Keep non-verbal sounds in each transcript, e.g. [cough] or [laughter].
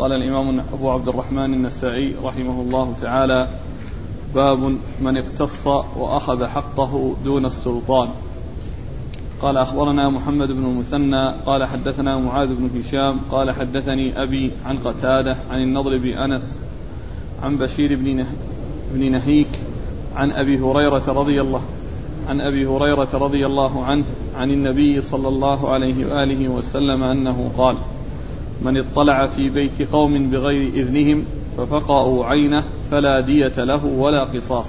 قال الإمام أبو عبد الرحمن النسائي رحمه الله تعالى باب من اقتص وأخذ حقه دون السلطان. قال أخبرنا محمد بن المثنى قال حدثنا معاذ بن هشام قال حدثني أبي عن قتادة عن النضر بن أنس عن بشير بن, بن نهيك عن أبي هريرة رضي الله عن أبي هريرة رضي الله عنه عن النبي صلى الله عليه وآله وسلم أنه قال من اطلع في بيت قوم بغير إذنهم ففقأوا عينه فلا دية له ولا قصاص.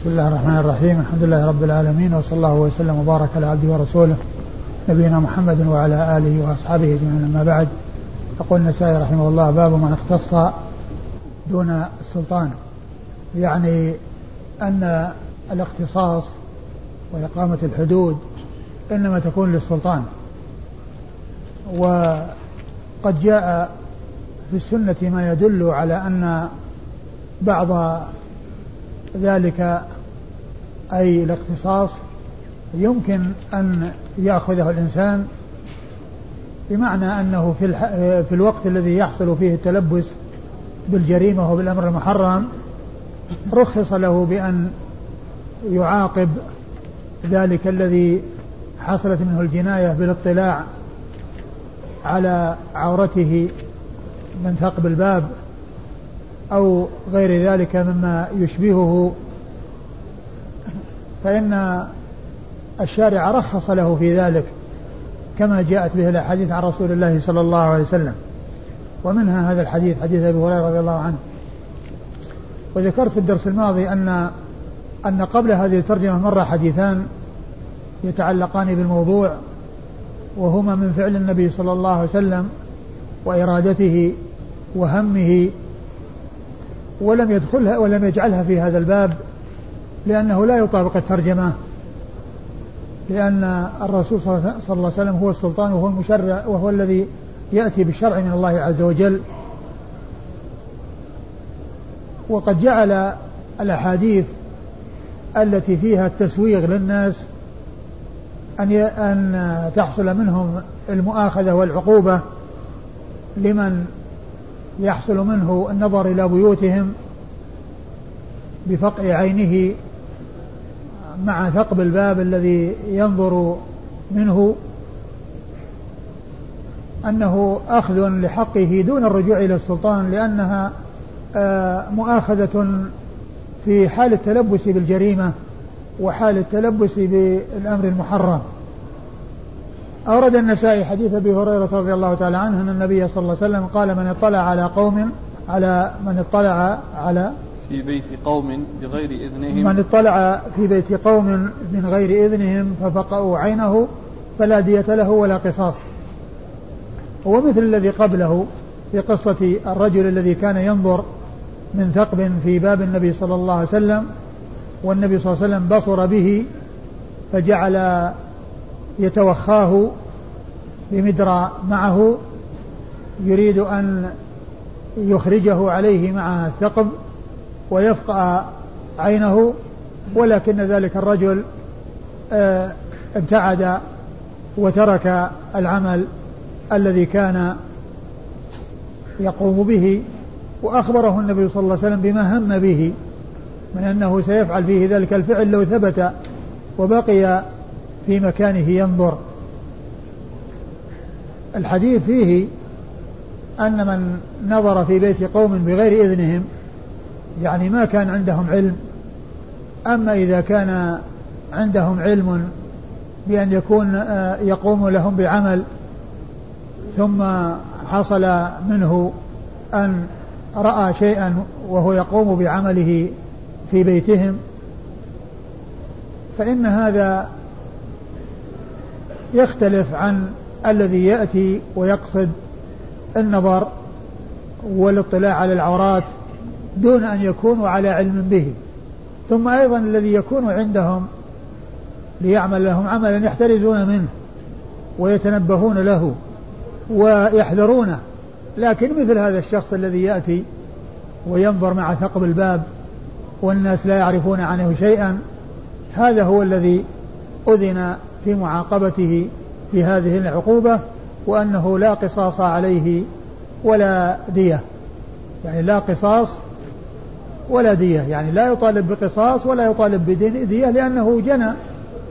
بسم الله الرحمن الرحيم. الحمد لله رب العالمين وصلى الله وسلم وبارك على عبده ورسوله نبينا محمد وعلى آله وأصحابه أجمعين. أما بعد يقول النسائي رحمه الله باب من اختص دون السلطان. يعني أن الاختصاص وإقامة الحدود إنما تكون للسلطان وقد جاء في السنة ما يدل على أن بعض ذلك أي الاختصاص يمكن أن يأخذه الإنسان بمعنى أنه في, في الوقت الذي يحصل فيه التلبس بالجريمة وبالأمر المحرم رخص له بأن يعاقب ذلك الذي حصلت منه الجناية بالاطلاع على عورته من ثقب الباب أو غير ذلك مما يشبهه فإن الشارع رخص له في ذلك كما جاءت به الأحاديث عن رسول الله صلى الله عليه وسلم. ومنها هذا الحديث حديث أبي هريرة رضي الله عنه. وذكرت في الدرس الماضي أن أن قبل هذه الترجمة مر حديثان يتعلقان بالموضوع وهما من فعل النبي صلى الله عليه وسلم وإرادته وهمه ولم يدخلها ولم يجعلها في هذا الباب لأنه لا يطابق الترجمة لأن الرسول صلى الله عليه وسلم هو السلطان وهو المشرع وهو الذي يأتي بالشرع من الله عز وجل. وقد جعل الأحاديث التي فيها التسويغ للناس أن أن تحصل منهم المؤاخذة والعقوبة لمن يحصل منه النظر إلى بيوتهم بفقع عينه مع ثقب الباب الذي ينظر منه أنه أخذ لحقه دون الرجوع إلى السلطان لأنها آه، مؤاخذة في حال التلبس بالجريمة. وحال التلبس بالأمر المحرم. أورد النسائي حديث أبي هريرة رضي الله تعالى عنه أن النبي صلى الله عليه وسلم قال من اطلع على قوم على من اطلع على في بيت قوم بغير إذنهم. من اطلع في بيت قوم من غير إذنهم ففقأوا عينه فلا دية له ولا قصاص. هو مثل الذي قبله في قصة الرجل الذي كان ينظر من ثقب في باب النبي صلى الله عليه وسلم والنبي صلى الله عليه وسلم بصر به فجعل يتوخاه بمدرى معه يريد أن يخرجه عليه مع الثقب ويفقع عينه ولكن ذلك الرجل آه، ابتعد وترك العمل الذي كان يقوم به وأخبره النبي صلى الله عليه وسلم بما هم به. من أنه سيفعل فيه ذلك الفعل لو ثبت وبقي في مكانه ينظر. الحديث فيه أن من نظر في بيت قوم بغير إذنهم يعني ما كان عندهم علم أما إذا كان عندهم علم بأن يكون آه، يقوم لهم بعمل ثم حصل منه أن رأى شيئا وهو يقوم بعمله في بيتهم فإن هذا يختلف عن الذي يأتي ويقصد النظر والاطلاع على العورات دون أن يكونوا على علم به. ثم أيضا الذي يكون عندهم ليعمل لهم عملا يحترزون منه ويتنبهون له ويحذرونه. لكن مثل هذا الشخص الذي يأتي وينظر مع ثقب الباب والناس لا يعرفون عنه شيئا هذا هو الذي أذن في معاقبته في هذه العقوبة وأنه لا قصاص عليه ولا دية. يعني لا قصاص ولا دية. يعني لا يطالب بقصاص ولا يطالب بدية لأنه جنى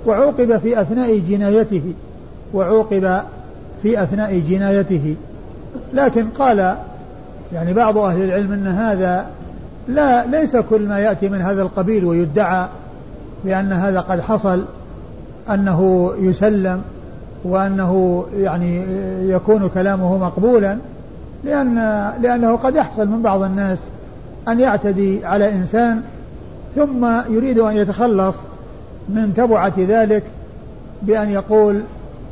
وعوقب في أثناء جنايته وعوقب في أثناء جنايته. لكن قال يعني بعض أهل العلم أن هذا لا ليس كل ما يأتي من هذا القبيل ويدعى بأن هذا قد حصل أنه يسلم وأنه يعني يكون كلامه مقبولا لأن لأنه قد يحصل من بعض الناس أن يعتدي على إنسان ثم يريد أن يتخلص من تبعة ذلك بأن يقول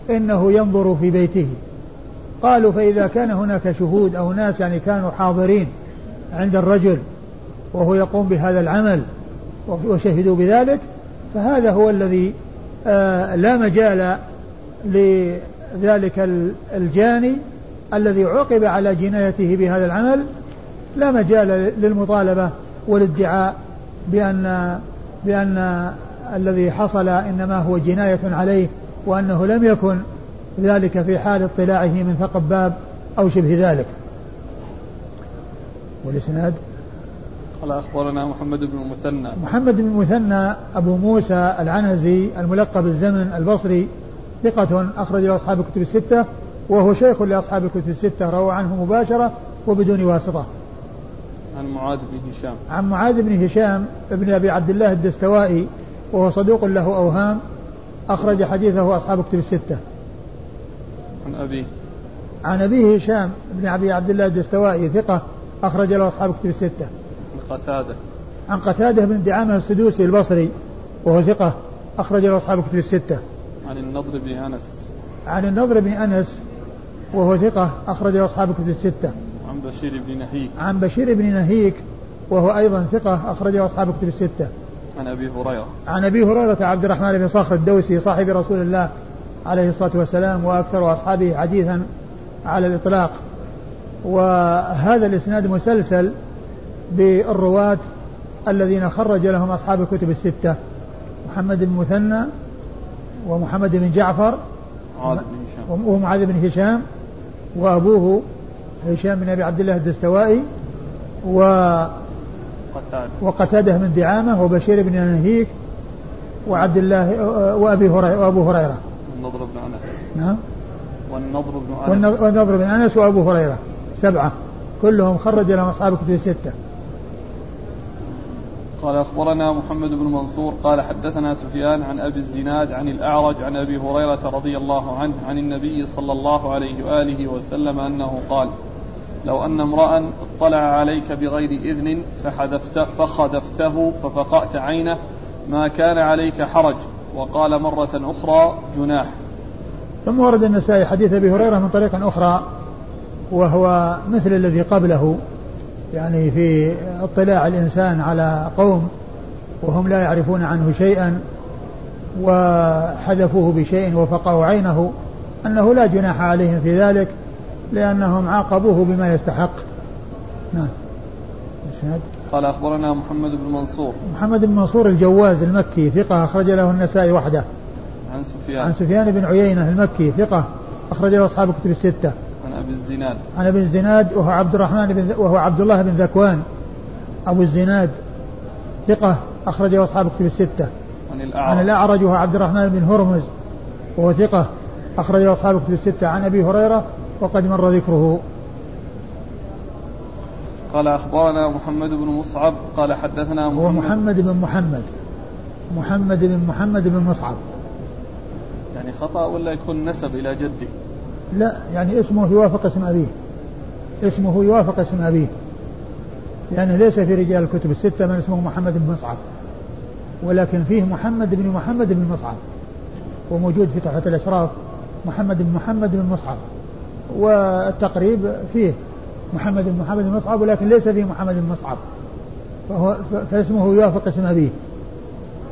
إنه ينظر في بيته. قالوا فإذا كان هناك شهود أو ناس يعني كانوا حاضرين عند الرجل وهو يقوم بهذا العمل وشهدوا بذلك فهذا هو الذي آه لا مجال لذلك الجاني الذي عوقب على جنايته بهذا العمل لا مجال للمطالبة والادعاء بأن بأن الذي حصل إنما هو جناية عليه وأنه لم يكن ذلك في حال اطلاعه من ثقب باب أو شبه ذلك. والإسناد؟ قال أخبرنا محمد بن المثنى محمد بن المثنى أبو موسى العنزي الملقب الزمن البصري ثقة أخرج له أصحاب الكتب الستة وهو شيخ لأصحاب الكتب الستة روى عنه مباشرة وبدون واسطة. عن معاذ بن هشام. عن معاذ بن هشام ابن أبي عبد الله الدستوائي وهو صدوق له أوهام أخرج حديثه أصحاب الكتب الستة. عن أبيه عن أبيه هشام بن أبي عبد الله الدستوائي ثقة أخرج له أصحاب الكتب الستة. قتادة. عن قتادة بن دعامة السدوسي البصري وهو ثقة أخرج له أصحاب الكتب الستة. عن النضر بن أنس. عن النضر بن أنس وهو ثقة أخرج له أصحاب الكتب الستة. عن بشير بن نهيك. عن بشير بن نهيك وهو أيضا ثقة أخرجه أصحاب الكتب الستة. عن أبي هريرة. عن أبي هريرة عبد الرحمن بن صخر الدوسي صاحب رسول الله عليه الصلاة والسلام وأكثر أصحابه حديثا على الإطلاق. وهذا الإسناد مسلسل بالرواة الذين خرج لهم أصحاب الكتب الستة محمد بن مثنى ومحمد بن جعفر ومعاذ بن هشام. وأبوه هشام بن أبي عبد الله الدستوائي و وقتادة من دعامة وبشير بن نهيك وعبد الله وأبي هريرة وأبو هريرة. والنضر بن أنس. نعم. والنضر بن أنس. والنضر بن أنس وأبو هريرة سبعة. كلهم خرج لهم أصحاب كتب الستة. قال أخبرنا محمد بن منصور قال حدثنا سفيان عن أبي الزناد عن الأعرج عن أبي هريرة رضي الله عنه عن النبي صلى الله عليه وآله وسلم أنه قال لو أن امرأ اطلع عليك بغير إذن فحذفت فخذفته ففقأت عينه ما كان عليك حرج وقال مرة أخرى جناح ثم ورد النسائي حديث أبي هريرة من طريق أخرى وهو مثل الذي قبله. يعني في اطلاع الإنسان على قوم وهم لا يعرفون عنه شيئا وحذفوه بشيء وفقوا عينه أنه لا جناح عليهم في ذلك لأنهم عاقبوه بما يستحق. نعم. قال أخبرنا محمد بن منصور. محمد بن منصور الجواز المكي ثقة أخرج له النسائي وحده. عن سفيان. عن سفيان بن عيينة المكي ثقة أخرج له أصحاب الكتب الستة. الزناد عن أبي الزناد وهو عبد الرحمن بن وهو عبد الله بن ذكوان. أبو الزناد. ثقة. أخرجه أصحاب الكتب الستة. عن الأعرج عن الأعرج. وهو عبد الرحمن بن هرمز وهو ثقة. أخرجه أصحاب الكتب الستة. عن أبي هريرة وقد مر ذكره. قال أخبرنا محمد بن مصعب. قال حدثنا محمد. هو محمد بن محمد. محمد بن محمد بن مصعب. يعني خطأ ولا يكون نسب إلى جده؟ لا يعني اسمه يوافق اسم أبيه. اسمه يوافق اسم أبيه. لأنه ليس في رجال الكتب الستة من اسمه محمد بن مصعب. ولكن فيه محمد بن محمد بن مصعب. وموجود في تحفة الأشراف محمد بن محمد بن مصعب. والتقريب فيه محمد بن محمد بن مصعب ولكن ليس فيه محمد بن مصعب. فهو فاسمه يوافق اسم أبيه.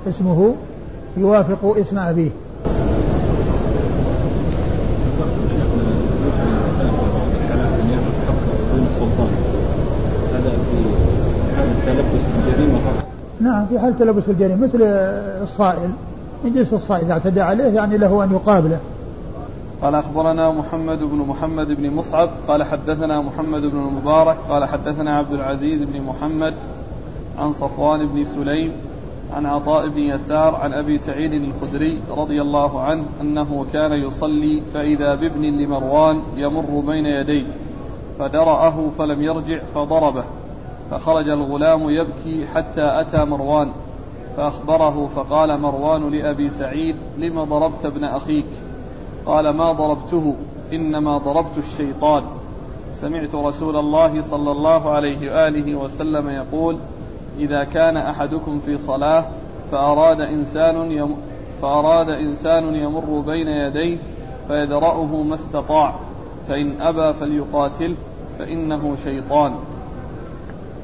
اسمه يوافق اسم أبيه. في حال تلبس الجريمة مثل الصائل. من جنس الصائل إذا اعتدى عليه يعني له أن يقابله. قال أخبرنا محمد بن محمد بن مصعب قال حدثنا محمد بن المبارك قال حدثنا عبد العزيز بن محمد عن صفوان بن سليم عن عطاء بن يسار عن أبي سعيد الخدري رضي الله عنه أنه كان يصلي فإذا بابن لمروان يمر بين يديه فدرأه فلم يرجع فضربه. فخرج الغلام يبكي حتى أتى مروان فأخبره فقال مروان لأبي سعيد لم ضربت ابن أخيك؟ قال ما ضربته إنما ضربت الشيطان. سمعت رسول الله صلى الله عليه وآله وسلم يقول إذا كان أحدكم في صلاة فأراد إنسان يم فأراد إنسان يمر بين يديه فيدرأه ما استطاع فإن أبى فليقاتل فإنه شيطان.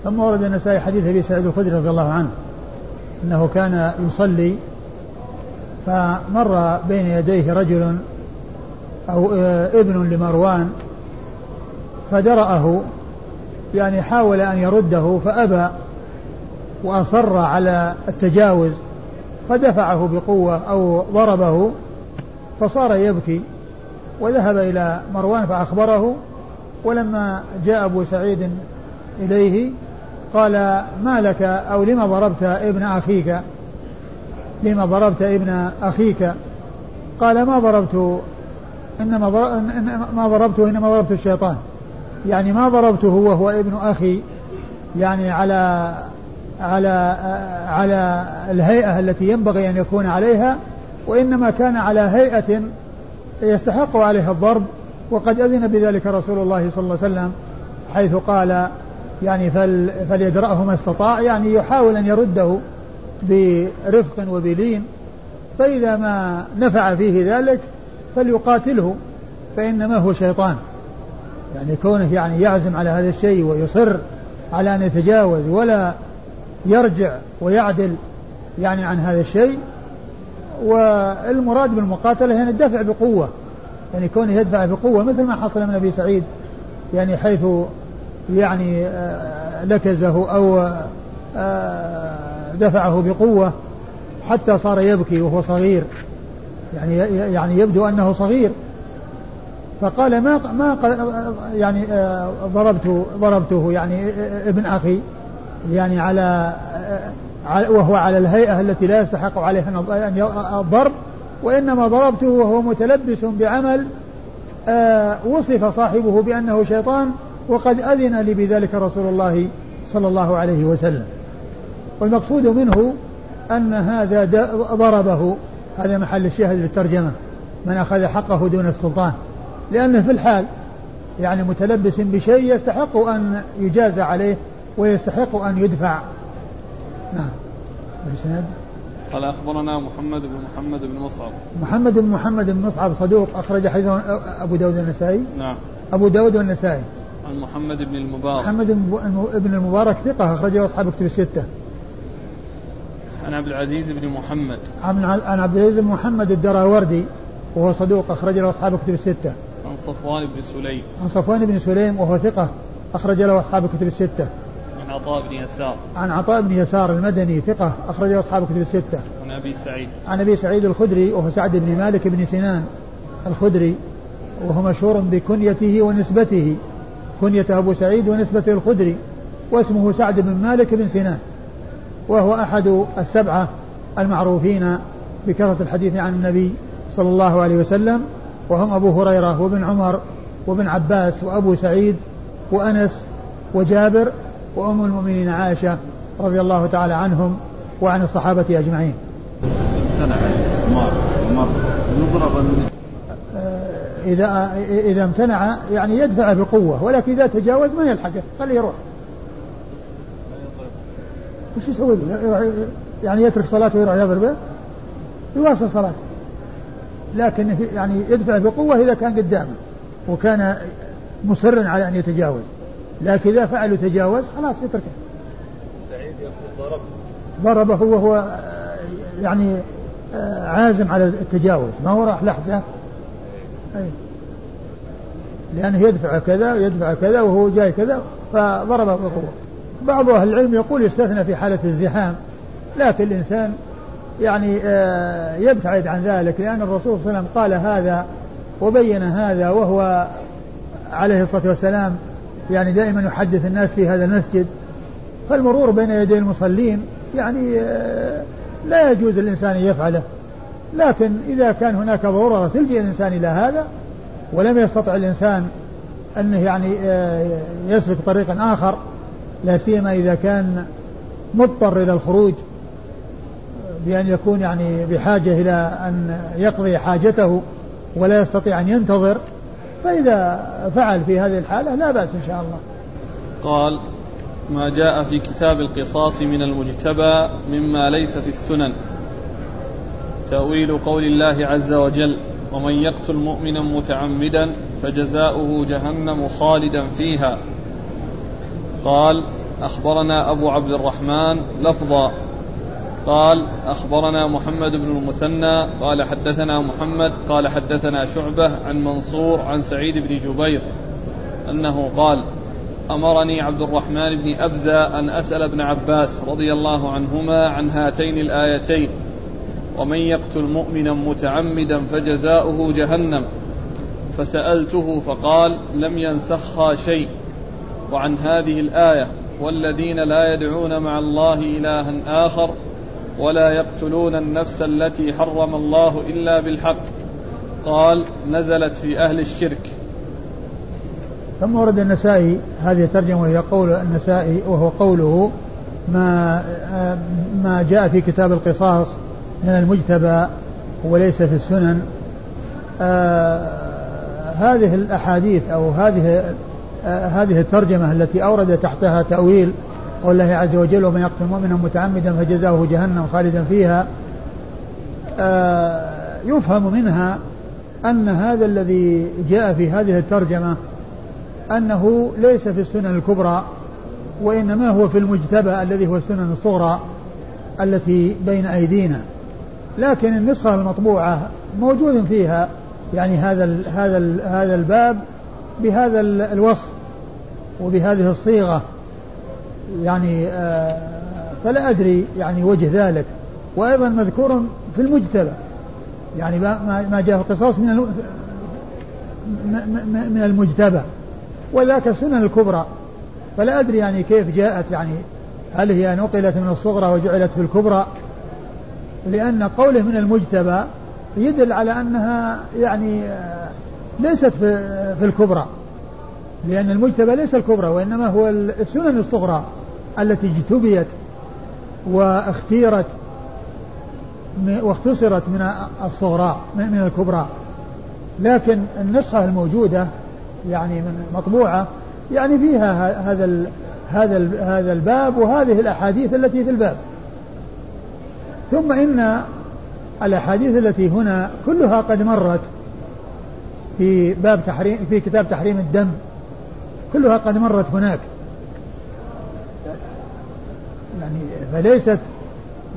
ثم ورد النسائي حديث أبي سعيد الخدري رضي الله عنه أنه كان يصلي فمر بين يديه رجل آه، ابن لمروان فدرأه يعني حاول أن يرده فأبى وأصر على التجاوز فدفعه بقوة أو ضربه فصار يبكي وذهب إلى مروان فأخبره ولما جاء أبو سعيد إليه قال ما لك؟ أو لما ضربت ابن أخيك؟ لما ضربت ابن أخيك؟ قال ما ضربت إنما ما ضربته إنما ضربت الشيطان. يعني ما ضربته وهو ابن أخي يعني على على على الهيئة التي ينبغي أن يكون عليها وإنما كان على هيئة يستحق عليها الضرب وقد أذن بذلك رسول الله صلى الله عليه وسلم حيث قال يعني فل فليدرأه ما استطاع. يعني يحاول أن يرده برفق وبلين. فإذا ما نفع فيه ذلك فليقاتله فإنما هو شيطان. يعني كونه يعني يعزم على هذا الشيء ويصر على أن يتجاوز ولا يرجع ويعدل يعني عن هذا الشيء. والمراد بالمقاتلة يعني الدفع بقوة. يعني كونه يدفع بقوة مثل ما حصل من أبي سعيد يعني حيث يعني آه، لكزه أو آه، دفعه بقوة حتى صار يبكي وهو صغير. يعني يعني يبدو أنه صغير. فقال ما ما يعني آه، ضربت ضربته يعني ابن أخي يعني على وهو على الهيئة التي لا يستحق عليها الضرب وإنما ضربته وهو متلبس بعمل آه، وصف صاحبه بأنه شيطان وقد أذن لي بذلك رسول الله صلى الله عليه وسلم. والمقصود منه أن هذا ضربه. هذا محل الشاهد للترجمة من أخذ حقه دون السلطان. لأنه في الحال يعني متلبس بشيء يستحق أن يجاز عليه ويستحق أن يدفع. نعم. الإسناد قال أخبرنا محمد بن محمد بن مصعب. محمد بن محمد بن مصعب صدوق أخرج حديثه أبو داود النسائي نعم. أبو داود والنسائي. عن محمد بن المبارك. محمد بن المبارك ثقة أخرجه أصحاب كتب الستة. عن عبد العزيز بن محمد. عن عبد العزيز بن محمد الدراوردي وهو صدوق أخرج له أصحاب كتب الستة. عن صفوان بن سليم. عن صفوان بن سليم وهو ثقة أخرج له أصحاب كتب الستة. عن عطاء بن يسار. عن عطاء بن يسار المدني ثقة أخرجه أصحاب كتب الستة. عن أبي سعيد. عن أبي سعيد الخدري وهو سعد بن مالك بن سنان الخدري وهو مشهور بكنيته ونسبته. كنية أبو سعيد ونسبته الخدري واسمه سعد بن مالك بن سنان وهو أحد السبعة المعروفين بكثرة الحديث عن النبي صلى الله عليه وسلم وهم أبو هريرة وابن عمر وابن عباس وأبو سعيد وأنس وجابر وأم المؤمنين عائشة رضي الله تعالى عنهم وعن الصحابة أجمعين. إذا إذا امتنع يعني يدفع بقوة ولكن إذا تجاوز ما يلحقه خليه يروح. وش يسوي؟ له؟ يعني يترك صلاته ويروح يضربه يواصل صلاته. لكن يعني يدفع بقوة إذا كان قدامه وكان مصرا على أن يتجاوز. لكن إذا فعل وتجاوز خلاص يتركه. سعيد يقول ضرب. ضربه وهو يعني عازم على التجاوز. ما هو راح لحظة؟ أي لأنه يدفع كذا ويدفع كذا وهو جاي كذا فضربه بقوة بعض أهل العلم يقول يستثنى في حالة الزحام لكن الإنسان يعني يبتعد عن ذلك لأن الرسول صلى الله عليه وسلم قال هذا وبين هذا وهو عليه الصلاة والسلام يعني دائما يحدث الناس في هذا المسجد. فالمرور بين يدي المصلين يعني آه، لا يجوز للإنسان أن يفعله. لكن إذا كان هناك ضرورة تلجئ الإنسان إلى هذا ولم يستطع الإنسان أنه يعني آه، يسلك طريقا آخر لا سيما إذا كان مضطر إلى الخروج بأن يكون يعني بحاجة إلى أن يقضي حاجته ولا يستطيع أن ينتظر فإذا فعل في هذه الحالة لا بأس إن شاء الله. قال ما جاء في كتاب القصاص من المجتبى مما ليس في السنن. تأويل قول الله عز وجل ومن يقتل مؤمنا متعمدا فجزاؤه جهنم خالدا فيها. قال أخبرنا أبو عبد الرحمن لفظا. قال أخبرنا محمد بن المثنى. قال حدثنا محمد. قال حدثنا شعبة عن منصور عن سعيد بن جبير. أنه قال أمرني عبد الرحمن بن أبزة أن أسأل ابن عباس رضي الله عنهما عن هاتين الآيتين. ومن يقتل مؤمنا متعمدا فجزاؤه جهنم. فسألته فقال لم ينسخها شيء. وعن هذه الآية والذين لا يدعون مع الله إلها آخر ولا يقتلون النفس التي حرم الله إلا بالحق. قال نزلت في أهل الشرك. ثم ورد النسائي هذه الترجمة وهي قول النسائي وهو قوله ما ما جاء في كتاب القصاص من المجتبى وليس في السنن. آه هذه الأحاديث أو هذه آه هذه الترجمة التي أورد تحتها تأويل قول الله عز وجل ومن يقتل مؤمنا متعمدا فجزاؤه جهنم خالدا فيها. آه يفهم منها أن هذا الذي جاء في هذه الترجمة أنه ليس في السنن الكبرى وإنما هو في المجتبى الذي هو السنن الصغرى التي بين أيدينا. لكن النسخة المطبوعة موجود فيها يعني هذا ال هذا ال هذا الباب بهذا الوصف وبهذه الصيغة. يعني آه فلا أدري يعني وجه ذلك. وأيضا مذكور في المجتبى. يعني ما جاء في القصاص من من المجتبى. وذاك السنن الكبرى. فلا أدري يعني كيف جاءت يعني هل هي نقلت من الصغرى وجعلت في الكبرى؟ لأن قوله من المجتبى يدل على أنها يعني آه، ليست في, الكبرى. لأن المجتبى ليس الكبرى وإنما هو السنن الصغرى التي اجتبيت واختيرت واختصرت من الصغرى من الكبرى. لكن النسخة الموجودة يعني من مطبوعة يعني فيها هذا هذا هذا الباب وهذه الأحاديث التي في الباب. ثم إن الأحاديث التي هنا كلها قد مرت في باب تحريم في كتاب تحريم الدم كلها قد مرت هناك. يعني فليست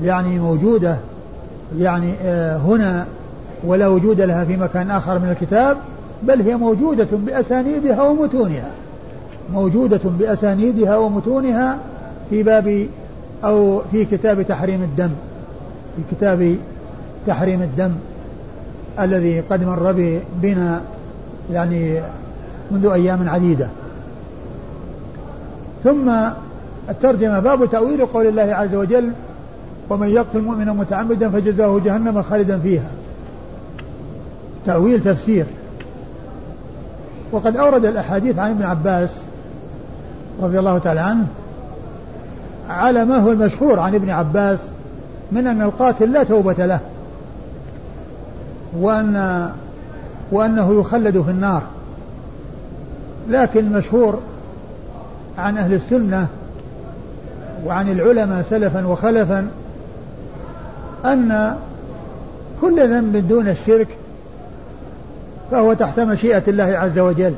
يعني موجودة يعني آه، هنا ولا وجود لها في مكان آخر من الكتاب بل هي موجودة بأسانيدها ومتونها. موجودة بأسانيدها ومتونها في باب أو في كتاب تحريم الدم. في كتاب تحريم الدم الذي قد مر بنا يعني منذ أيام عديدة. ثم الترجمة باب تأويل قول الله عز وجل ومن يقتل مؤمنا متعمدا فجزاه جهنم خالدا فيها. تأويل تفسير. وقد أورد الأحاديث عن ابن عباس رضي الله تعالى عنه على ما هو المشهور عن ابن عباس من أن القاتل لا توبة له وأن وأنه يخلد في النار. لكن المشهور عن أهل السنة وعن العلماء سلفا وخلفا أن كل ذنب دون الشرك فهو تحت مشيئة الله عز وجل.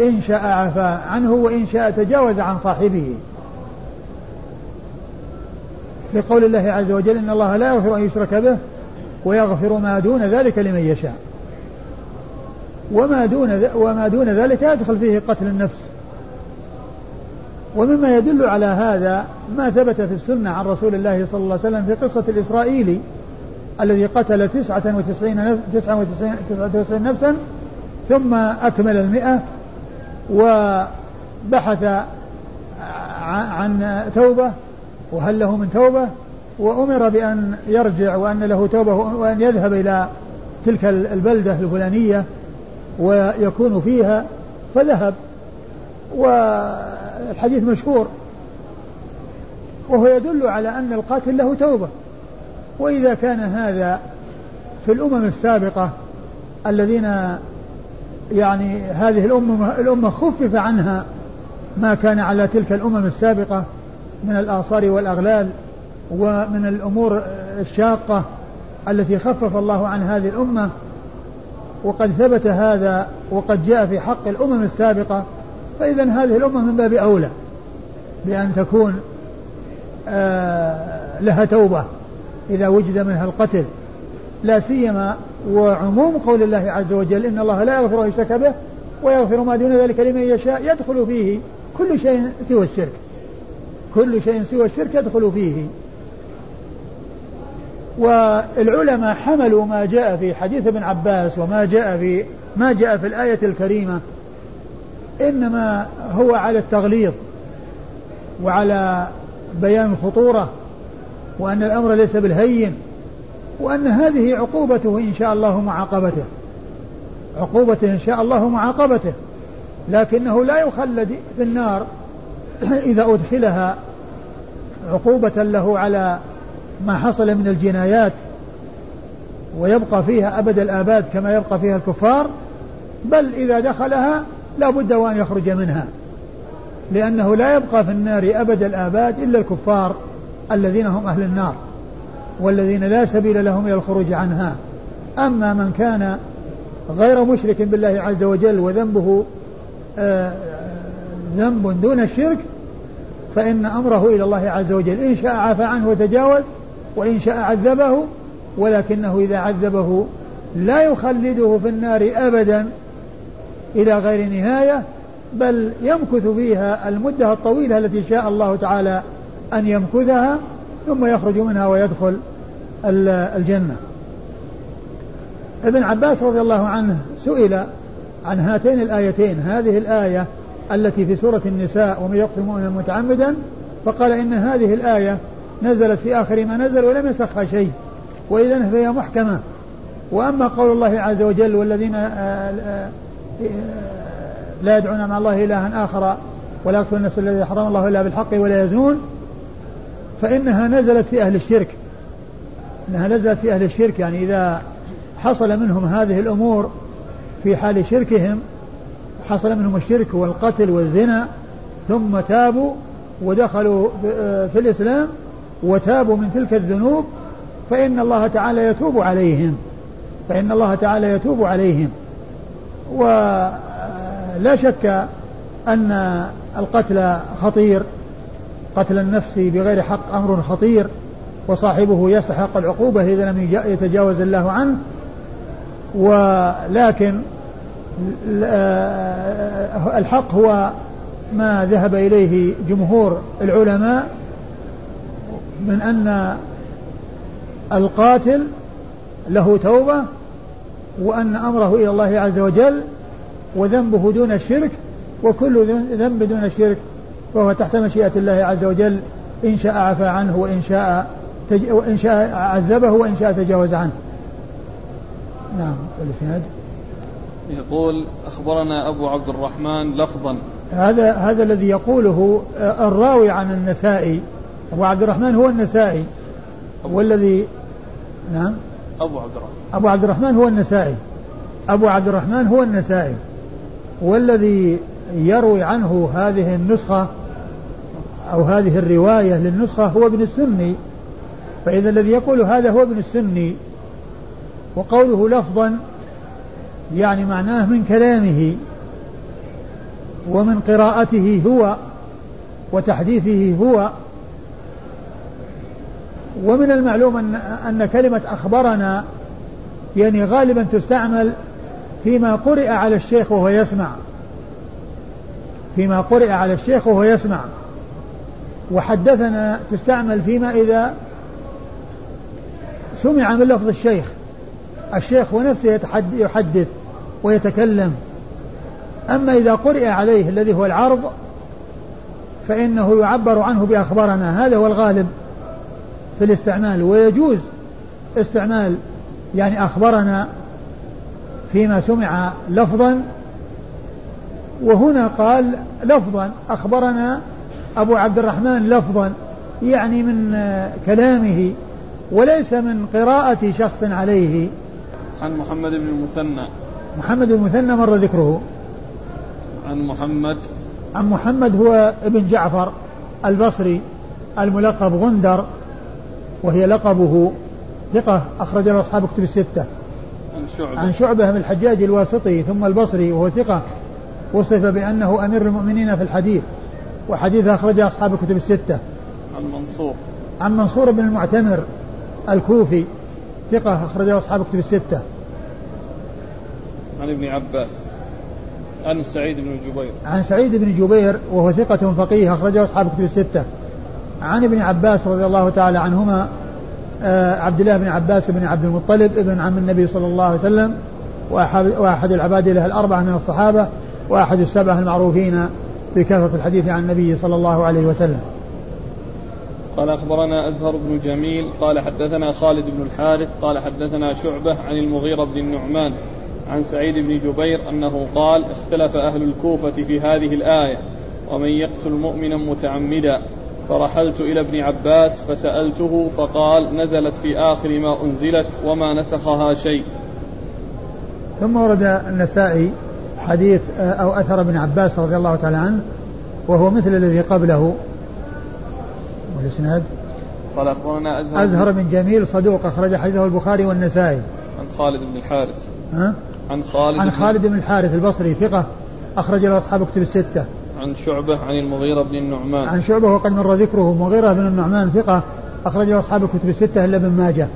إن شاء عفا عنه وإن شاء تجاوز عن صاحبه. لقول الله عز وجل إن الله لا يغفر أن يشرك به ويغفر ما دون ذلك لمن يشاء. وما دون وما دون ذلك يدخل فيه قتل النفس. ومما يدل على هذا ما ثبت في السنة عن رسول الله صلى الله عليه وسلم في قصة الإسرائيلي الذي قتل تسعة وتسعين تسعة وتسعين, تسعة وتسعين نفسا ثم أكمل المئة وبحث عن توبة وهل له من توبة؟ وأمر بأن يرجع وأن له توبة وأن يذهب إلى تلك البلدة الفلانية ويكون فيها فذهب. والحديث مشهور. وهو يدل على أن القاتل له توبة. وإذا كان هذا في الأمم السابقة الذين يعني هذه الأمة الأمة خفف عنها ما كان على تلك الأمم السابقة من الآثار والأغلال ومن الأمور الشاقة التي خفف الله عن هذه الأمة وقد ثبت هذا وقد جاء في حق الأمم السابقة فإذا هذه الأمة من باب أولى بأن تكون آه، لها توبة إذا وجد منها القتل. لا سيما وعموم قول الله عز وجل إن الله لا يغفر أن يشرك به ويغفر ما دون ذلك لمن يشاء يدخل فيه كل شيء سوى الشرك. كل شيء سوى الشرك يدخل فيه. والعلماء حملوا ما جاء في حديث ابن عباس وما جاء في ما جاء في الآية الكريمة. إنما هو على التغليظ وعلى بيان الخطورة وأن الأمر ليس بالهين وأن هذه عقوبته إن شاء الله معاقبته. عقوبته إن شاء الله معاقبته. لكنه لا يخلد في النار [coughs] إذا أدخلها عقوبة له على ما حصل من الجنايات ويبقى فيها أبد الآباد كما يبقى فيها الكفار بل إذا دخلها لا بد وأن يخرج منها لأنه لا يبقى في النار أبد الآباد إلا الكفار الذين هم أهل النار والذين لا سبيل لهم إلى الخروج عنها. أما من كان غير مشرك بالله عز وجل وذنبه آه، ذنب دون الشرك فإن أمره إلى الله عز وجل. إن شاء عفى عنه وتجاوز وإن شاء عذبه ولكنه إذا عذبه لا يخلده في النار أبدا إلى غير نهاية بل يمكث فيها المدة الطويلة التي شاء الله تعالى أن يمكثها ثم يخرج منها ويدخل الجنة. ابن عباس رضي الله عنه سئل عن هاتين الآيتين. هذه الآية التي في سورة النساء ومن يقتل مؤمنا متعمدا فقال إن هذه الآية نزلت في آخر ما نزل ولم يسخها شيء وإذا فهي محكمة. وأما قول الله عز وجل والذين آه، آه، آه، لا يدعون مع الله إلها آخر ولا يقتلون النفس الذي حرم الله إلا بالحق ولا يزنون فإنها نزلت في أهل الشرك. إنها نزلت في أهل الشرك يعني إذا حصل منهم هذه الأمور في حال شركهم حصل منهم الشرك والقتل والزنا ثم تابوا ودخلوا في الإسلام وتابوا من تلك الذنوب فإن الله تعالى يتوب عليهم. فإن الله تعالى يتوب عليهم. ولا شك أن القتل خطير. قتل النفس بغير حق أمر خطير وصاحبه يستحق العقوبة إذا لم يتجاوز الله عنه. ولكن الحق هو ما ذهب إليه جمهور العلماء من أن القاتل له توبة وأن أمره إلى الله عز وجل وذنبه دون الشرك وكل ذنب دون الشرك فهو تحت مشيئة الله عز وجل إن شاء عفى عنه وإن شاء. وإن شاء عذبه وإن شاء تجاوز عنه نعم والإسناد يقول أخبرنا أبو عبد الرحمن لفظا. هذا هذا الذي يقوله الراوي عن النسائي أبو عبد الرحمن هو النسائي. والذي نعم. أبو عبد الرحمن. أبو عبد الرحمن هو النسائي. أبو عبد الرحمن هو النسائي. والذي يروي عنه هذه النسخة أو هذه الرواية للنسخة هو ابن السني. فإذا الذي يقول هذا هو ابن السني. وقوله لفظا يعني معناه من كلامه ومن قراءته هو وتحديثه هو. ومن المعلوم أن أن كلمة أخبرنا يعني غالبا تستعمل فيما قرئ على الشيخ وهو يسمع. فيما قرئ على الشيخ وهو يسمع. وحدثنا تستعمل فيما إذا سمع من لفظ الشيخ. الشيخ ونفسه يحدث. ويتكلم. أما إذا قرئ عليه الذي هو العرض فإنه يعبر عنه بأخبارنا. هذا هو الغالب في الاستعمال ويجوز استعمال يعني أخبرنا فيما سمع لفظا. وهنا قال لفظا أخبرنا أبو عبد الرحمن لفظا يعني من كلامه وليس من قراءة شخص عليه. عن محمد بن المثنى. محمد بن المثنى مر ذكره. عن محمد. عن محمد هو ابن جعفر البصري الملقب غندر وهي لقبه ثقة أخرج له أصحاب كتب الستة. عن شعبة. عن شعبة من الحجاج الواسطي ثم البصري وهو ثقة وصف بأنه أمير المؤمنين في الحديث وحديثه أخرجه أصحاب الكتب الستة. عن منصور. عن منصور بن المعتمر الكوفي ثقة أخرجه أصحاب الكتب الستة. عن ابن عباس عن سعيد بن جبير. عن سعيد بن جبير وهو ثقة فقيه أخرجه أصحاب الكتب الستة. عن ابن عباس رضي الله تعالى عنهما آه عبد الله بن عباس بن عبد المطلب ابن عم النبي صلى الله عليه وسلم وأحد, وأحد العباد له الأربعة من الصحابة وأحد السبعة المعروفين بكثرة الحديث عن النبي صلى الله عليه وسلم. قال أخبرنا أزهر بن جميل قال حدثنا خالد بن الحارث قال حدثنا شعبة عن المغيرة بن النعمان. عن سعيد بن جبير أنه قال اختلف أهل الكوفة في هذه الآية ومن يقتل مؤمنا متعمدا. فرحلت إلى ابن عباس فسألته فقال نزلت في آخر ما أنزلت وما نسخها شيء. ثم ورد النسائي حديث أو أثر ابن عباس رضي الله تعالى عنه وهو مثل الذي قبله. والإسناد؟ قال أخبرنا أزهر, أزهر بن جميل صدوق أخرج حديثه البخاري والنسائي. عن خالد بن الحارث. ها؟ عن خالد عن خالد بن الحارث البصري ثقة أخرج له أصحاب كتب الستة. عن شعبة عن المغيرة بن النعمان. عن شعبة وقد مر ذكره مغيرة بن النعمان ثقة أخرج له أصحاب الكتب الستة إلا ابن ماجه.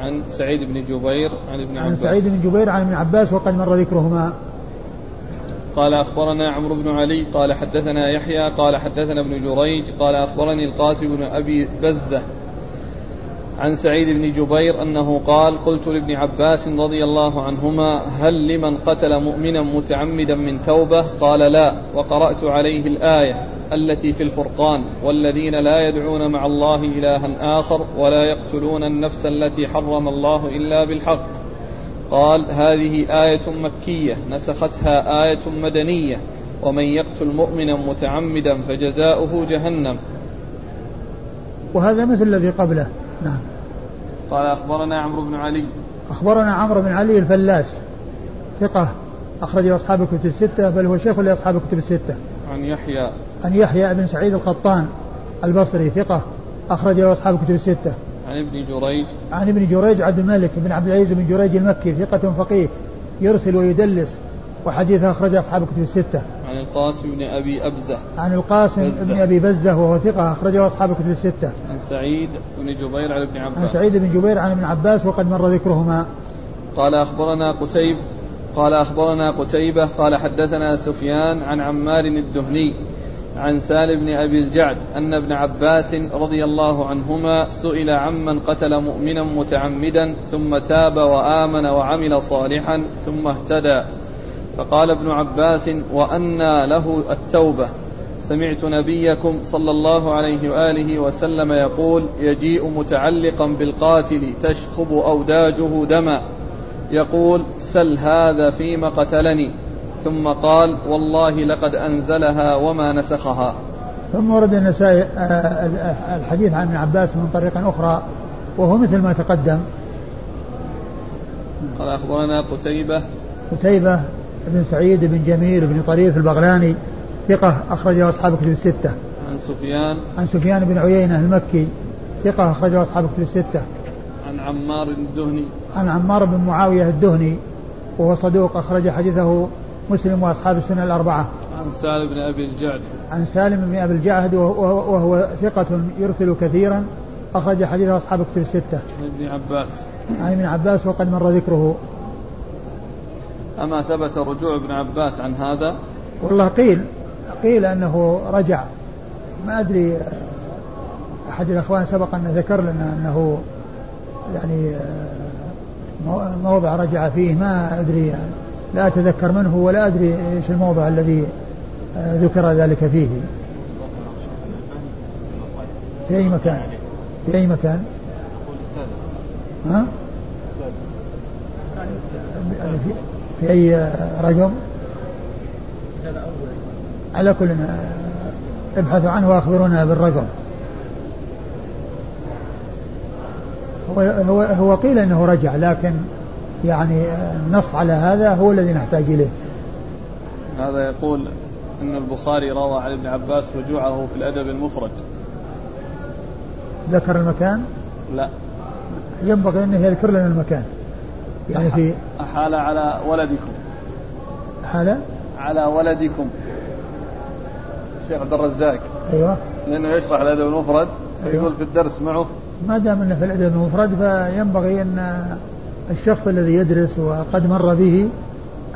عن سعيد بن جبير عن ابن عباس. عن سعيد بن جبير عن ابن عباس وقد مر ذكرهما. قال أخبرنا عمرو بن علي قال حدثنا يحيى قال حدثنا ابن جريج قال أخبرني القاسم بن أبي بزة عن سعيد بن جبير أنه قال قلت لابن عباس رضي الله عنهما هل لمن قتل مؤمنا متعمدا من توبة؟ قال لا وقرأت عليه الآية التي في الفرقان والذين لا يدعون مع الله إلها آخر ولا يقتلون النفس التي حرم الله إلا بالحق. قال هذه آية مكية نسختها آية مدنية ومن يقتل مؤمنا متعمدا فجزاؤه جهنم. وهذا مثل الذي قبله. نعم. قال أخبرنا عمرو بن علي. أخبرنا عمرو بن علي الفلاس. ثقة. أخرج أصحاب الكتب الستة بل هو شيخ لأصحاب الكتب الستة. عن يحيى. عن يحيى بن سعيد القطان البصري ثقة. أخرج أصحاب الكتب الستة. عن ابن جريج. عن ابن جريج عبد الملك بن عبد العزيز بن جريج المكي ثقة فقيه يرسل ويدلس وحديثه أخرج أصحاب الكتب الستة. عن القاسم بن أبي أبزة. عن القاسم بزة. بن أبي بزة وهو ثقة أخرجه أصحاب الكتب الستة. عن سعيد بن جبير عن ابن عباس. عن سعيد بن جبير عن ابن عباس وقد مر ذكرهما. قال أخبرنا قتيب قال أخبرنا قتيبة قال حدثنا سفيان عن عمار الدهني عن سالم بن أبي الجعد أن ابن عباس رضي الله عنهما سئل عمن قتل مؤمنا متعمدا ثم تاب وآمن وعمل صالحا ثم اهتدى فقال ابن عباس وأنى له التوبة. سمعت نبيكم صلى الله عليه وآله وسلم يقول يجيء متعلقا بالقاتل تشخب أوداجه دما. يقول سل هذا فيما قتلني. ثم قال والله لقد أنزلها وما نسخها. ثم ورد النسائي آه، الحديث عن ابن عباس من طريق أخرى وهو مثل ما تقدم. قال أخبرنا قتيبة. قتيبة بن سعيد بن جميل بن طريف البغلاني ثقة أخرجه أصحاب الكتب الستة. عن سفيان عن سفيان بن عيينة المكي ثقة أخرجه أصحاب الكتب الستة. عن عمار الدهني عن عمار بن معاوية الدهني وهو صدوق أخرج حديثه مسلم وأصحاب السنة الأربعة. عن سالم بن أبي الجعد. عن سالم بن أبي الجعد وهو, وهو ثقة يرسل كثيرا أخرج حديثه أصحاب الكتب الستة. عن ابن عباس. عن ابن عباس وقد مر ذكره. أما ثبت رجوع ابن عباس عن هذا؟ والله قيل قيل أنه رجع. ما أدري أحد الأخوان سبق أن ذكر لنا أنه يعني آه، موضع رجع فيه ما أدري يعني. لا أتذكر منه ولا أدري إيش الموضع الذي آه، ذكر ذلك فيه. في أي مكان؟ في أي مكان؟ ها؟ في أي رقم على كل ابحثوا عنه وأخبرونا بالرقم هو هو هو قيل إنه رجع لكن يعني النص على هذا هو الذي نحتاج إليه. هذا يقول إن البخاري روى عن ابن عباس رجوعه في الأدب المفرد. ذكر المكان؟ لا. ينبغي انه يذكر لنا المكان. يعني في أحال على ولدكم. حال؟ على ولدكم. الشيخ عبد الرزاق. أيوه. لأنه يشرح الأدب المفرد فيقول أيوة. في الدرس معه ما دام إنه في الأدب المفرد فينبغي أن الشخص الذي يدرس وقد مر به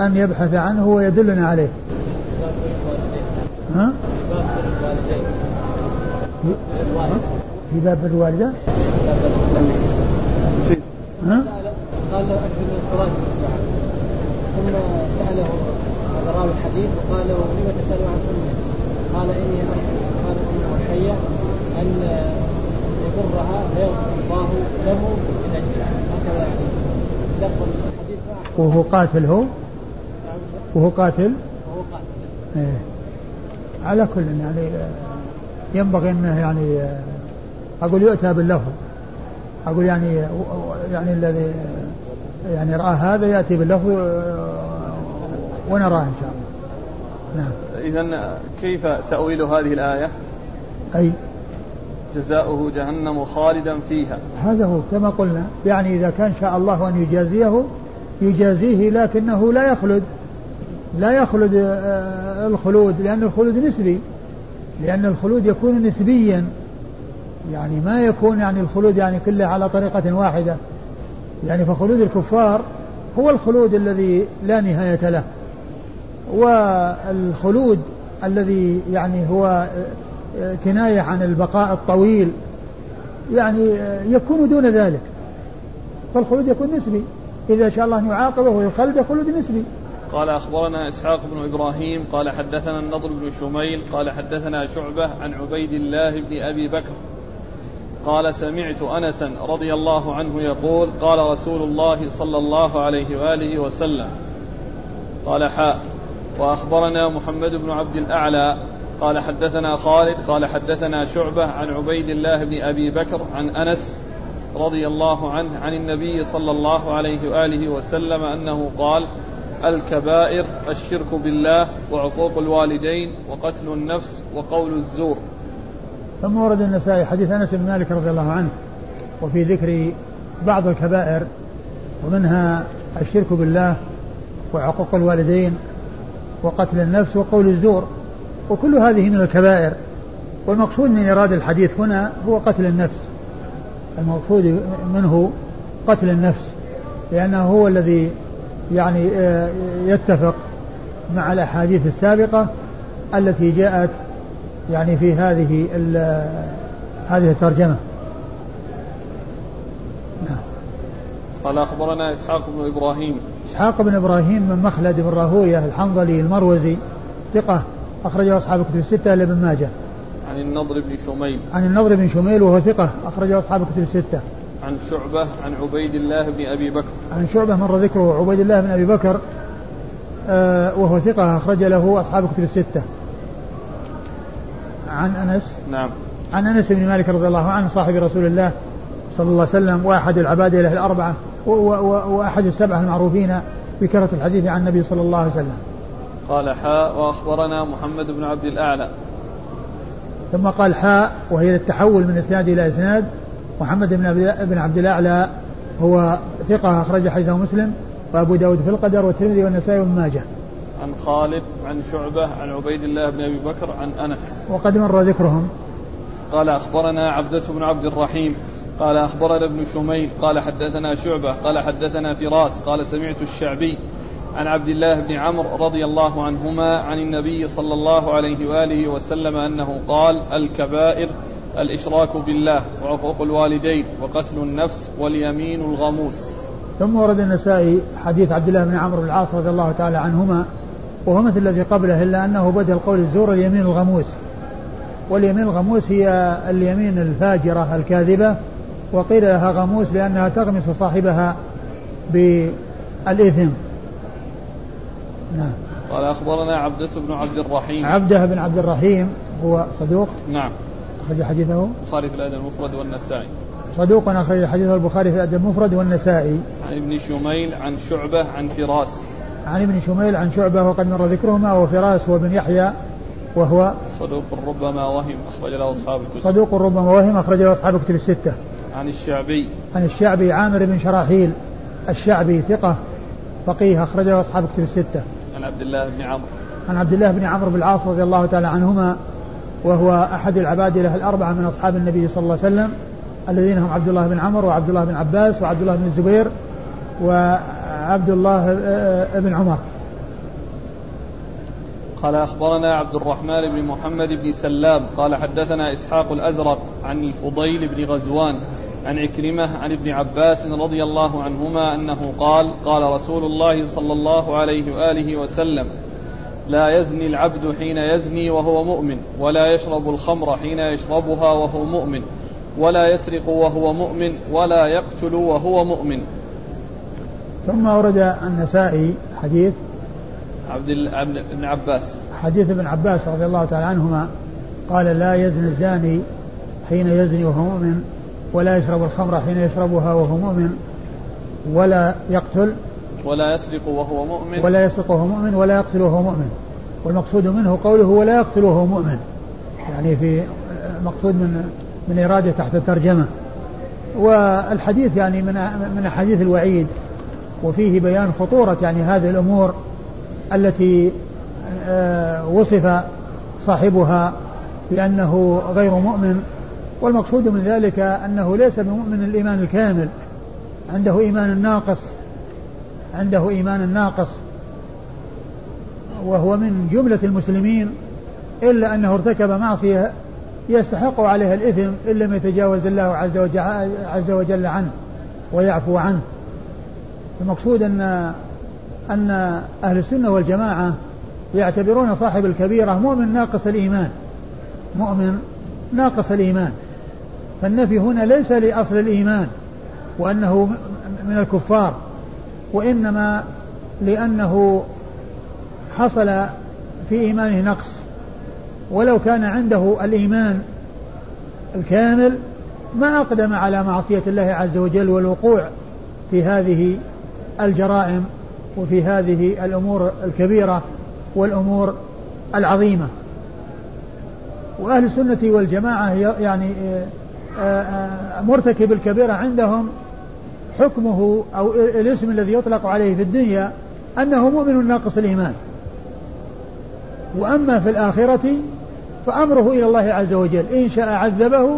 أن يبحث عنه ويدلنا عليه. ها؟ في باب الوالدة؟ ها؟ قال له أكثر من الصلاة ثم سأله راوي الحديث وقال له لم تسأل عن أمة؟ قال إني قال إنه حية أن يبرها فيغفر الله له من أجلها هكذا يعني لفظ الحديث وهو قاتل هو؟ وهو قاتل؟ وهو قاتل إيه. على كل يعني ينبغي إنه يعني أقول يؤتى باللفظ أقول يعني يعني الذي يعني رأى هذا يأتي باللفظ ونراه إن شاء الله. نعم. اذا كيف تأويل هذه الآية؟ أي؟ جزاؤه جهنم خالدا فيها. هذا هو كما قلنا يعني إذا كان شاء الله أن يجازيه يجازيه لكنه لا يخلد. لا يخلد آه، الخلود لأن الخلود نسبي. لأن الخلود يكون نسبيا. يعني ما يكون يعني الخلود يعني كله على طريقة واحدة. يعني فخلود الكفار هو الخلود الذي لا نهاية له والخلود الذي يعني هو كناية عن البقاء الطويل يعني يكون دون ذلك. فالخلود يكون نسبي. إذا شاء الله أن يعاقبه ويخلده خلود نسبي. قال أخبرنا إسحاق بن إبراهيم قال حدثنا النضر بن شميل قال حدثنا شعبة عن عبيد الله بن أبي بكر قال سمعت أنسا رضي الله عنه يقول قال رسول الله صلى الله عليه وآله وسلم قال حاء وأخبرنا محمد بن عبد الأعلى قال حدثنا خالد قال حدثنا شعبة عن عبيد الله بن أبي بكر عن أنس رضي الله عنه عن النبي صلى الله عليه وآله وسلم أنه قال الكبائر الشرك بالله وعقوق الوالدين وقتل النفس وقول الزور. ثم ورد النسائي حديث أنس بن مالك رضي الله عنه وفي ذكر بعض الكبائر ومنها الشرك بالله وعقوق الوالدين وقتل النفس وقول الزور وكل هذه من الكبائر. والمقصود من إيراد الحديث هنا هو قتل النفس المقصود منه قتل النفس لأنه هو الذي يعني آه، يتفق مع الأحاديث السابقة التي جاءت يعني في هذه هذه الترجمة نعم قال أخبرنا إسحاق بن إبراهيم إسحاق بن إبراهيم من مخلد بن راهوية الحنظلي المروزي ثقة أخرجه أصحاب الكتب الستة إلا ابن ماجه. عن النضر بن شميل. عن النضر بن شميل وهو ثقة أخرجه أصحاب الكتب الستة. عن شعبة عن عبيد الله بن أبي بكر. عن شعبة مر ذكره عبيد الله بن أبي بكر آه وهو ثقة أخرج له أصحاب الكتب الستة. عن أنس. نعم. عن أنس بن مالك رضي الله عنه صاحب رسول الله صلى الله عليه وسلم وأحد العبادة له الأربعة وأحد السبعة المعروفين بكثرة الحديث عن النبي صلى الله عليه وسلم. قال حاء وأخبرنا محمد بن عبد الأعلى ثم قال حاء وهي للتحول من إسناد إلى إسناد محمد بن عبد الأعلى هو ثقة أخرج حديثه مسلم وأبو داود في القدر والترمذي والنسائي وابن ماجه عن خالد عن شعبة عن عبيد الله بن أبي بكر عن أنس. وقد مر ذكرهم. قال أخبرنا عبدة بن عبد الرحيم قال أخبرنا ابن شميل قال حدثنا شعبة قال حدثنا فراس قال سمعت الشعبي عن عبد الله بن عمرو رضي الله عنهما عن النبي صلى الله عليه وآله وسلم أنه قال: الكبائر الإشراك بالله وعقوق الوالدين وقتل النفس واليمين الغموس. ثم ورد النسائي حديث عبد الله بن عمرو بن العاص رضي الله تعالى عنهما وهو مثل الذي قبله إلا أنه بدل قول الزور اليمين الغموس. واليمين الغموس هي اليمين الفاجرة الكاذبة وقيل لها غموس لأنها تغمس صاحبها بالإثم. نعم. قال أخبرنا عبدة بن عبد الرحيم. عبدة بن عبد الرحيم هو صدوق؟ نعم. أخرج حديثه؟ البخاري في الأدب المفرد والنسائي. صدوق أخرج حديثه البخاري في الأدب المفرد والنسائي. عن ابن شميل عن شعبة عن فراس. عن ابن شميل عن شعبة وقد مر ذكرهما وفراس وابن يحيى وهو صدوق ربما وهم أخرج له أصحاب الكتب. صدوق ربما وهم أخرج له أصحاب الكتب الستة. عن الشعبي. عن الشعبي عامر بن شراحيل الشعبي ثقة فقيه أخرج له أصحاب الكتب الستة. عن عبد الله بن عمرو. عن عبد الله بن عمرو بن العاص رضي الله تعالى عنهما وهو أحد العبادلة الأربعة من أصحاب النبي صلى الله عليه وسلم الذين هم عبد الله بن عمرو وعبد الله بن عباس وعبد الله بن الزبير وعبد الله بن عمر. قال أخبرنا عبد الرحمن بن محمد بن سلام قال حدثنا إسحاق الأزرق عن الفضيل بن غزوان عن عكرمة عن ابن عباس رضي الله عنهما أنه قال قال رسول الله صلى الله عليه وآله وسلم لا يزني العبد حين يزني وهو مؤمن ولا يشرب الخمر حين يشربها وهو مؤمن ولا يسرق وهو مؤمن ولا يقتل وهو مؤمن. ثم ورد النسائي حديث عبد بن عباس. حديث ابن عباس رضي الله تعالى عنهما قال لا يزني الزاني حين يزني وهو مؤمن ولا يشرب الخمر حين يشربها وهو مؤمن ولا يقتل ولا يسرق وهو مؤمن. ولا يسرق وهو مؤمن ولا يقتل وهو مؤمن. والمقصود منه قوله ولا يقتل وهو مؤمن. يعني في مقصود من من إرادة تحت الترجمة. والحديث يعني من من أحاديث الوعيد. وفيه بيان خطورة يعني هذه الأمور التي آه، وصف صاحبها بأنه غير مؤمن والمقصود من ذلك أنه ليس بمؤمن الإيمان الكامل. عنده إيمان ناقص عنده إيمان ناقص وهو من جملة المسلمين إلا أنه ارتكب معصية يستحق عليها الإثم إن لم يتجاوز الله عز وجل, عز وجل عنه ويعفو عنه. المقصود أن أن أهل السنة والجماعة يعتبرون صاحب الكبيرة مؤمن ناقص الإيمان. مؤمن ناقص الإيمان. فالنفي هنا ليس لأصل الإيمان وأنه من الكفار وإنما لأنه حصل في إيمانه نقص. ولو كان عنده الإيمان الكامل ما أقدم على معصية الله عز وجل والوقوع في هذه الجرائم وفي هذه الأمور الكبيرة والأمور العظيمة. وأهل السنة والجماعة يعني آه، آه، مرتكب الكبيرة عندهم حكمه أو الاسم الذي يطلق عليه في الدنيا أنه مؤمن ناقص الإيمان. وأما في الآخرة فأمره إلى الله عز وجل إن شاء عذبه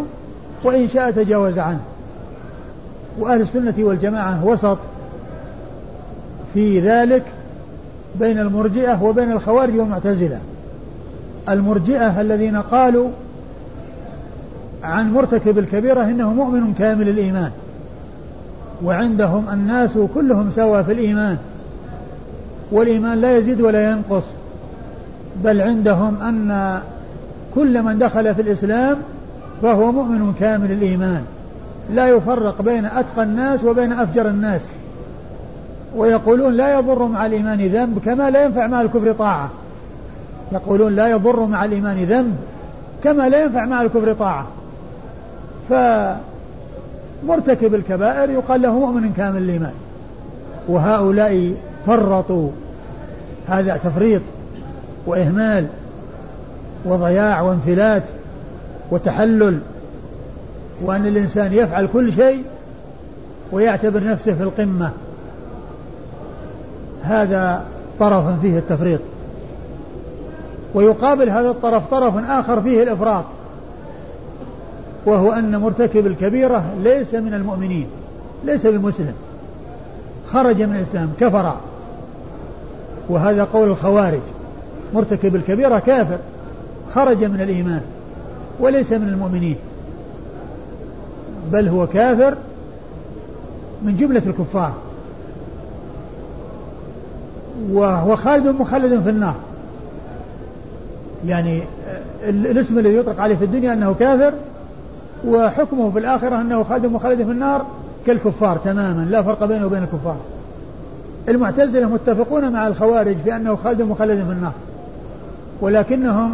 وإن شاء تجاوز عنه. وأهل السنة والجماعة وسط في ذلك بين المرجئة وبين الخوارج والمعتزلة. المرجئة الذين قالوا عن مرتكب الكبيرة إنه مؤمن كامل الإيمان وعندهم الناس كلهم سواء في الإيمان والإيمان لا يزيد ولا ينقص بل عندهم أن كل من دخل في الإسلام فهو مؤمن كامل الإيمان لا يفرق بين أتقى الناس وبين أفجر الناس. ويقولون لا يضر مع الإيمان ذنب كما لا ينفع مع الكفر طاعة. يقولون لا يضر مع الإيمان ذنب كما لا ينفع مع الكفر طاعة. فمرتكب الكبائر يقال له مؤمن كامل الإيمان. وهؤلاء فرطوا. هذا تفريط وإهمال وضياع وانفلات وتحلل. وأن الإنسان يفعل كل شيء ويعتبر نفسه في القمة. هذا طرف فيه التفريط. ويقابل هذا الطرف طرف آخر فيه الإفراط وهو أن مرتكب الكبيرة ليس من المؤمنين ليس بمسلم خرج من الإسلام كفر. وهذا قول الخوارج مرتكب الكبيرة كافر خرج من الإيمان وليس من المؤمنين بل هو كافر من جملة الكفار. وهو خالد مخلد في النار. يعني الاسم الذي يطلق عليه في الدنيا أنه كافر وحكمه في الآخرة أنه خالد مخلد في النار كالكفار تماما لا فرق بينه وبين الكفار. المعتزلة متفقون مع الخوارج في أنه خالد مخلد في النار. ولكنهم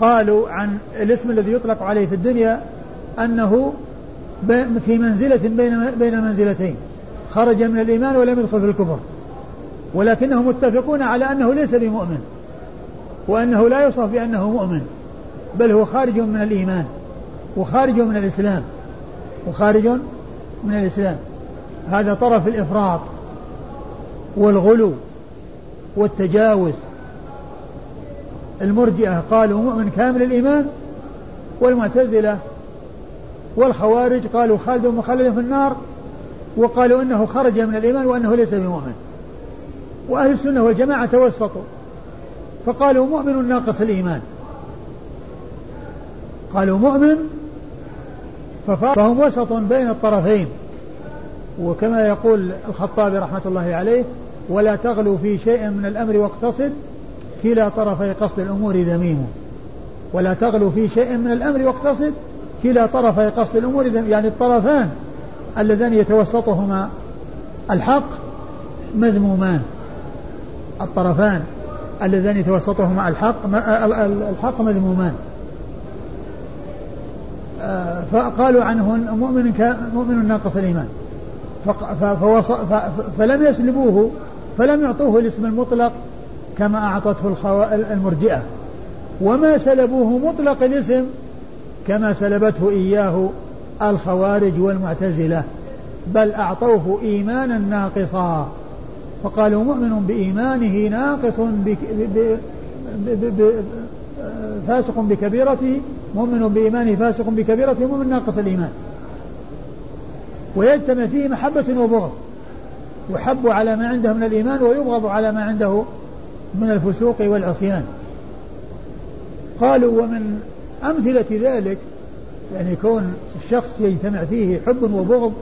قالوا عن الاسم الذي يطلق عليه في الدنيا أنه في منزلة بين بين المنزلتين خرج من الإيمان ولم يدخل في الكفر. ولكنهم متفقون على أنه ليس بمؤمن وأنه لا يوصف بأنه مؤمن بل هو خارج من الإيمان وخارج من الإسلام وخارج من الإسلام. هذا طرف الإفراط والغلو والتجاوز. المرجئة قالوا مؤمن كامل الإيمان والمعتزلة والخوارج قالوا خالد مخلد في النار وقالوا إنه خرج من الإيمان وأنه ليس بمؤمن. وأهل السنة والجماعة توسطوا. فقالوا مؤمن ناقص الإيمان. قالوا مؤمن فهم وسط بين الطرفين. وكما يقول الخطابي رحمة الله عليه ولا تغلوا في شيء من الأمر واقتصد كلا طرفي قصد الأمور ذميم. ولا تغلوا في شيء من الأمر واقتصد كلا طرفي قصد الأمور يعني الطرفان اللذان يتوسطهما الحق مذمومان. الطرفان اللذان يتوسطهما الحق الحق مذمومان. آه، فقالوا عنه مؤمن مؤمن ناقص الإيمان. فلم يسلبوه فلم يعطوه الاسم المطلق كما أعطته المرجئة. وما سلبوه مطلق الاسم كما سلبته إياه الخوارج والمعتزلة. بل أعطوه إيمانا ناقصا. فقالوا مؤمن بإيمانه ناقص بك ب ب ب فاسق بكبيرته مؤمن بإيمانه فاسق بكبيرته مؤمن ناقص الإيمان. ويجتمع فيه محبة وبغض. يحب على ما عنده من الإيمان ويبغض على ما عنده من الفسوق والعصيان. قالوا ومن أمثلة ذلك يعني كون الشخص يجتمع فيه حب وبغض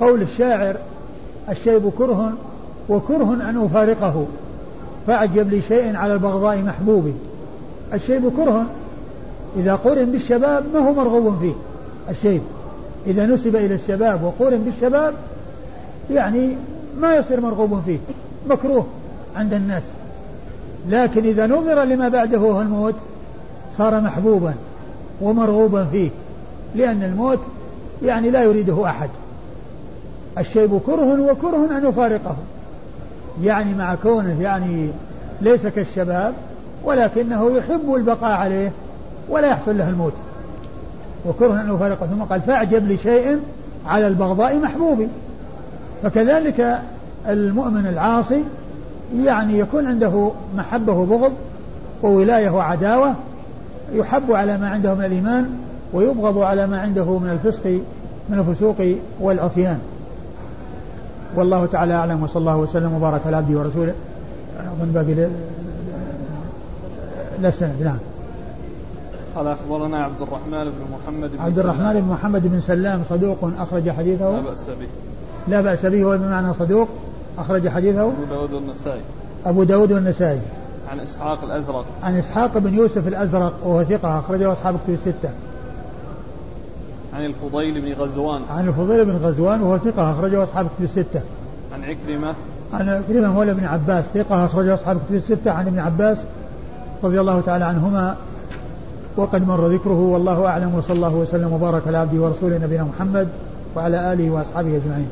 قول الشاعر الشيب كره وكره أن أفارقه. فأعجب لشيء على البغضاء محبوب. الشيب كره إذا قرن بالشباب ما هو مرغوب فيه. الشيب إذا نسب إلى الشباب وقرن بالشباب يعني ما يصير مرغوب فيه. مكروه عند الناس. لكن إذا نظر لما بعده هو الموت صار محبوبا ومرغوبا فيه. لأن الموت يعني لا يريده أحد. الشيب كره وكره أن يفارقه. يعني مع كونه يعني ليس كالشباب ولكنه يحب البقاء عليه ولا يحصل له الموت. وكره أن يفارقه. ثم قال فأعجب لشيء على البغضاء محبوب. فكذلك المؤمن العاصي يعني يكون عنده محبة وبغض وولاية وعداوة يحب على ما عنده من الإيمان ويبغض على ما عنده من الفسق من الفسوق والعصيان. والله تعالى أعلم وصلى الله وسلم وبارك على عبده ورسوله. أظن باقي لا السند نعم. قال أخبرنا عبد الرحمن بن محمد بن عبد الرحمن بن محمد بن سلام صدوق أخرج حديثه. لا بأس به. لا بأس به هو بمعنى صدوق أخرج حديثه. أبو داود والنسائي. أبو داود والنسائي. عن إسحاق الأزرق. عن إسحاق بن يوسف الأزرق وهو ثقة أخرجه أصحاب كتب الستة. عن الفضيل بن غزوان. عن الفضيل بن غزوان وهو ثقة أخرجه أصحاب كتب الستة. عن عكرمة. عن عكرمة مولى بن عباس ثقة أخرجه أصحاب كتب الستة عن ابن عباس رضي الله تعالى عنهما. وقد مر ذكره والله أعلم وصلى الله وسلم وبارك على عبده ورسوله نبينا محمد وعلى آله وأصحابه أجمعين.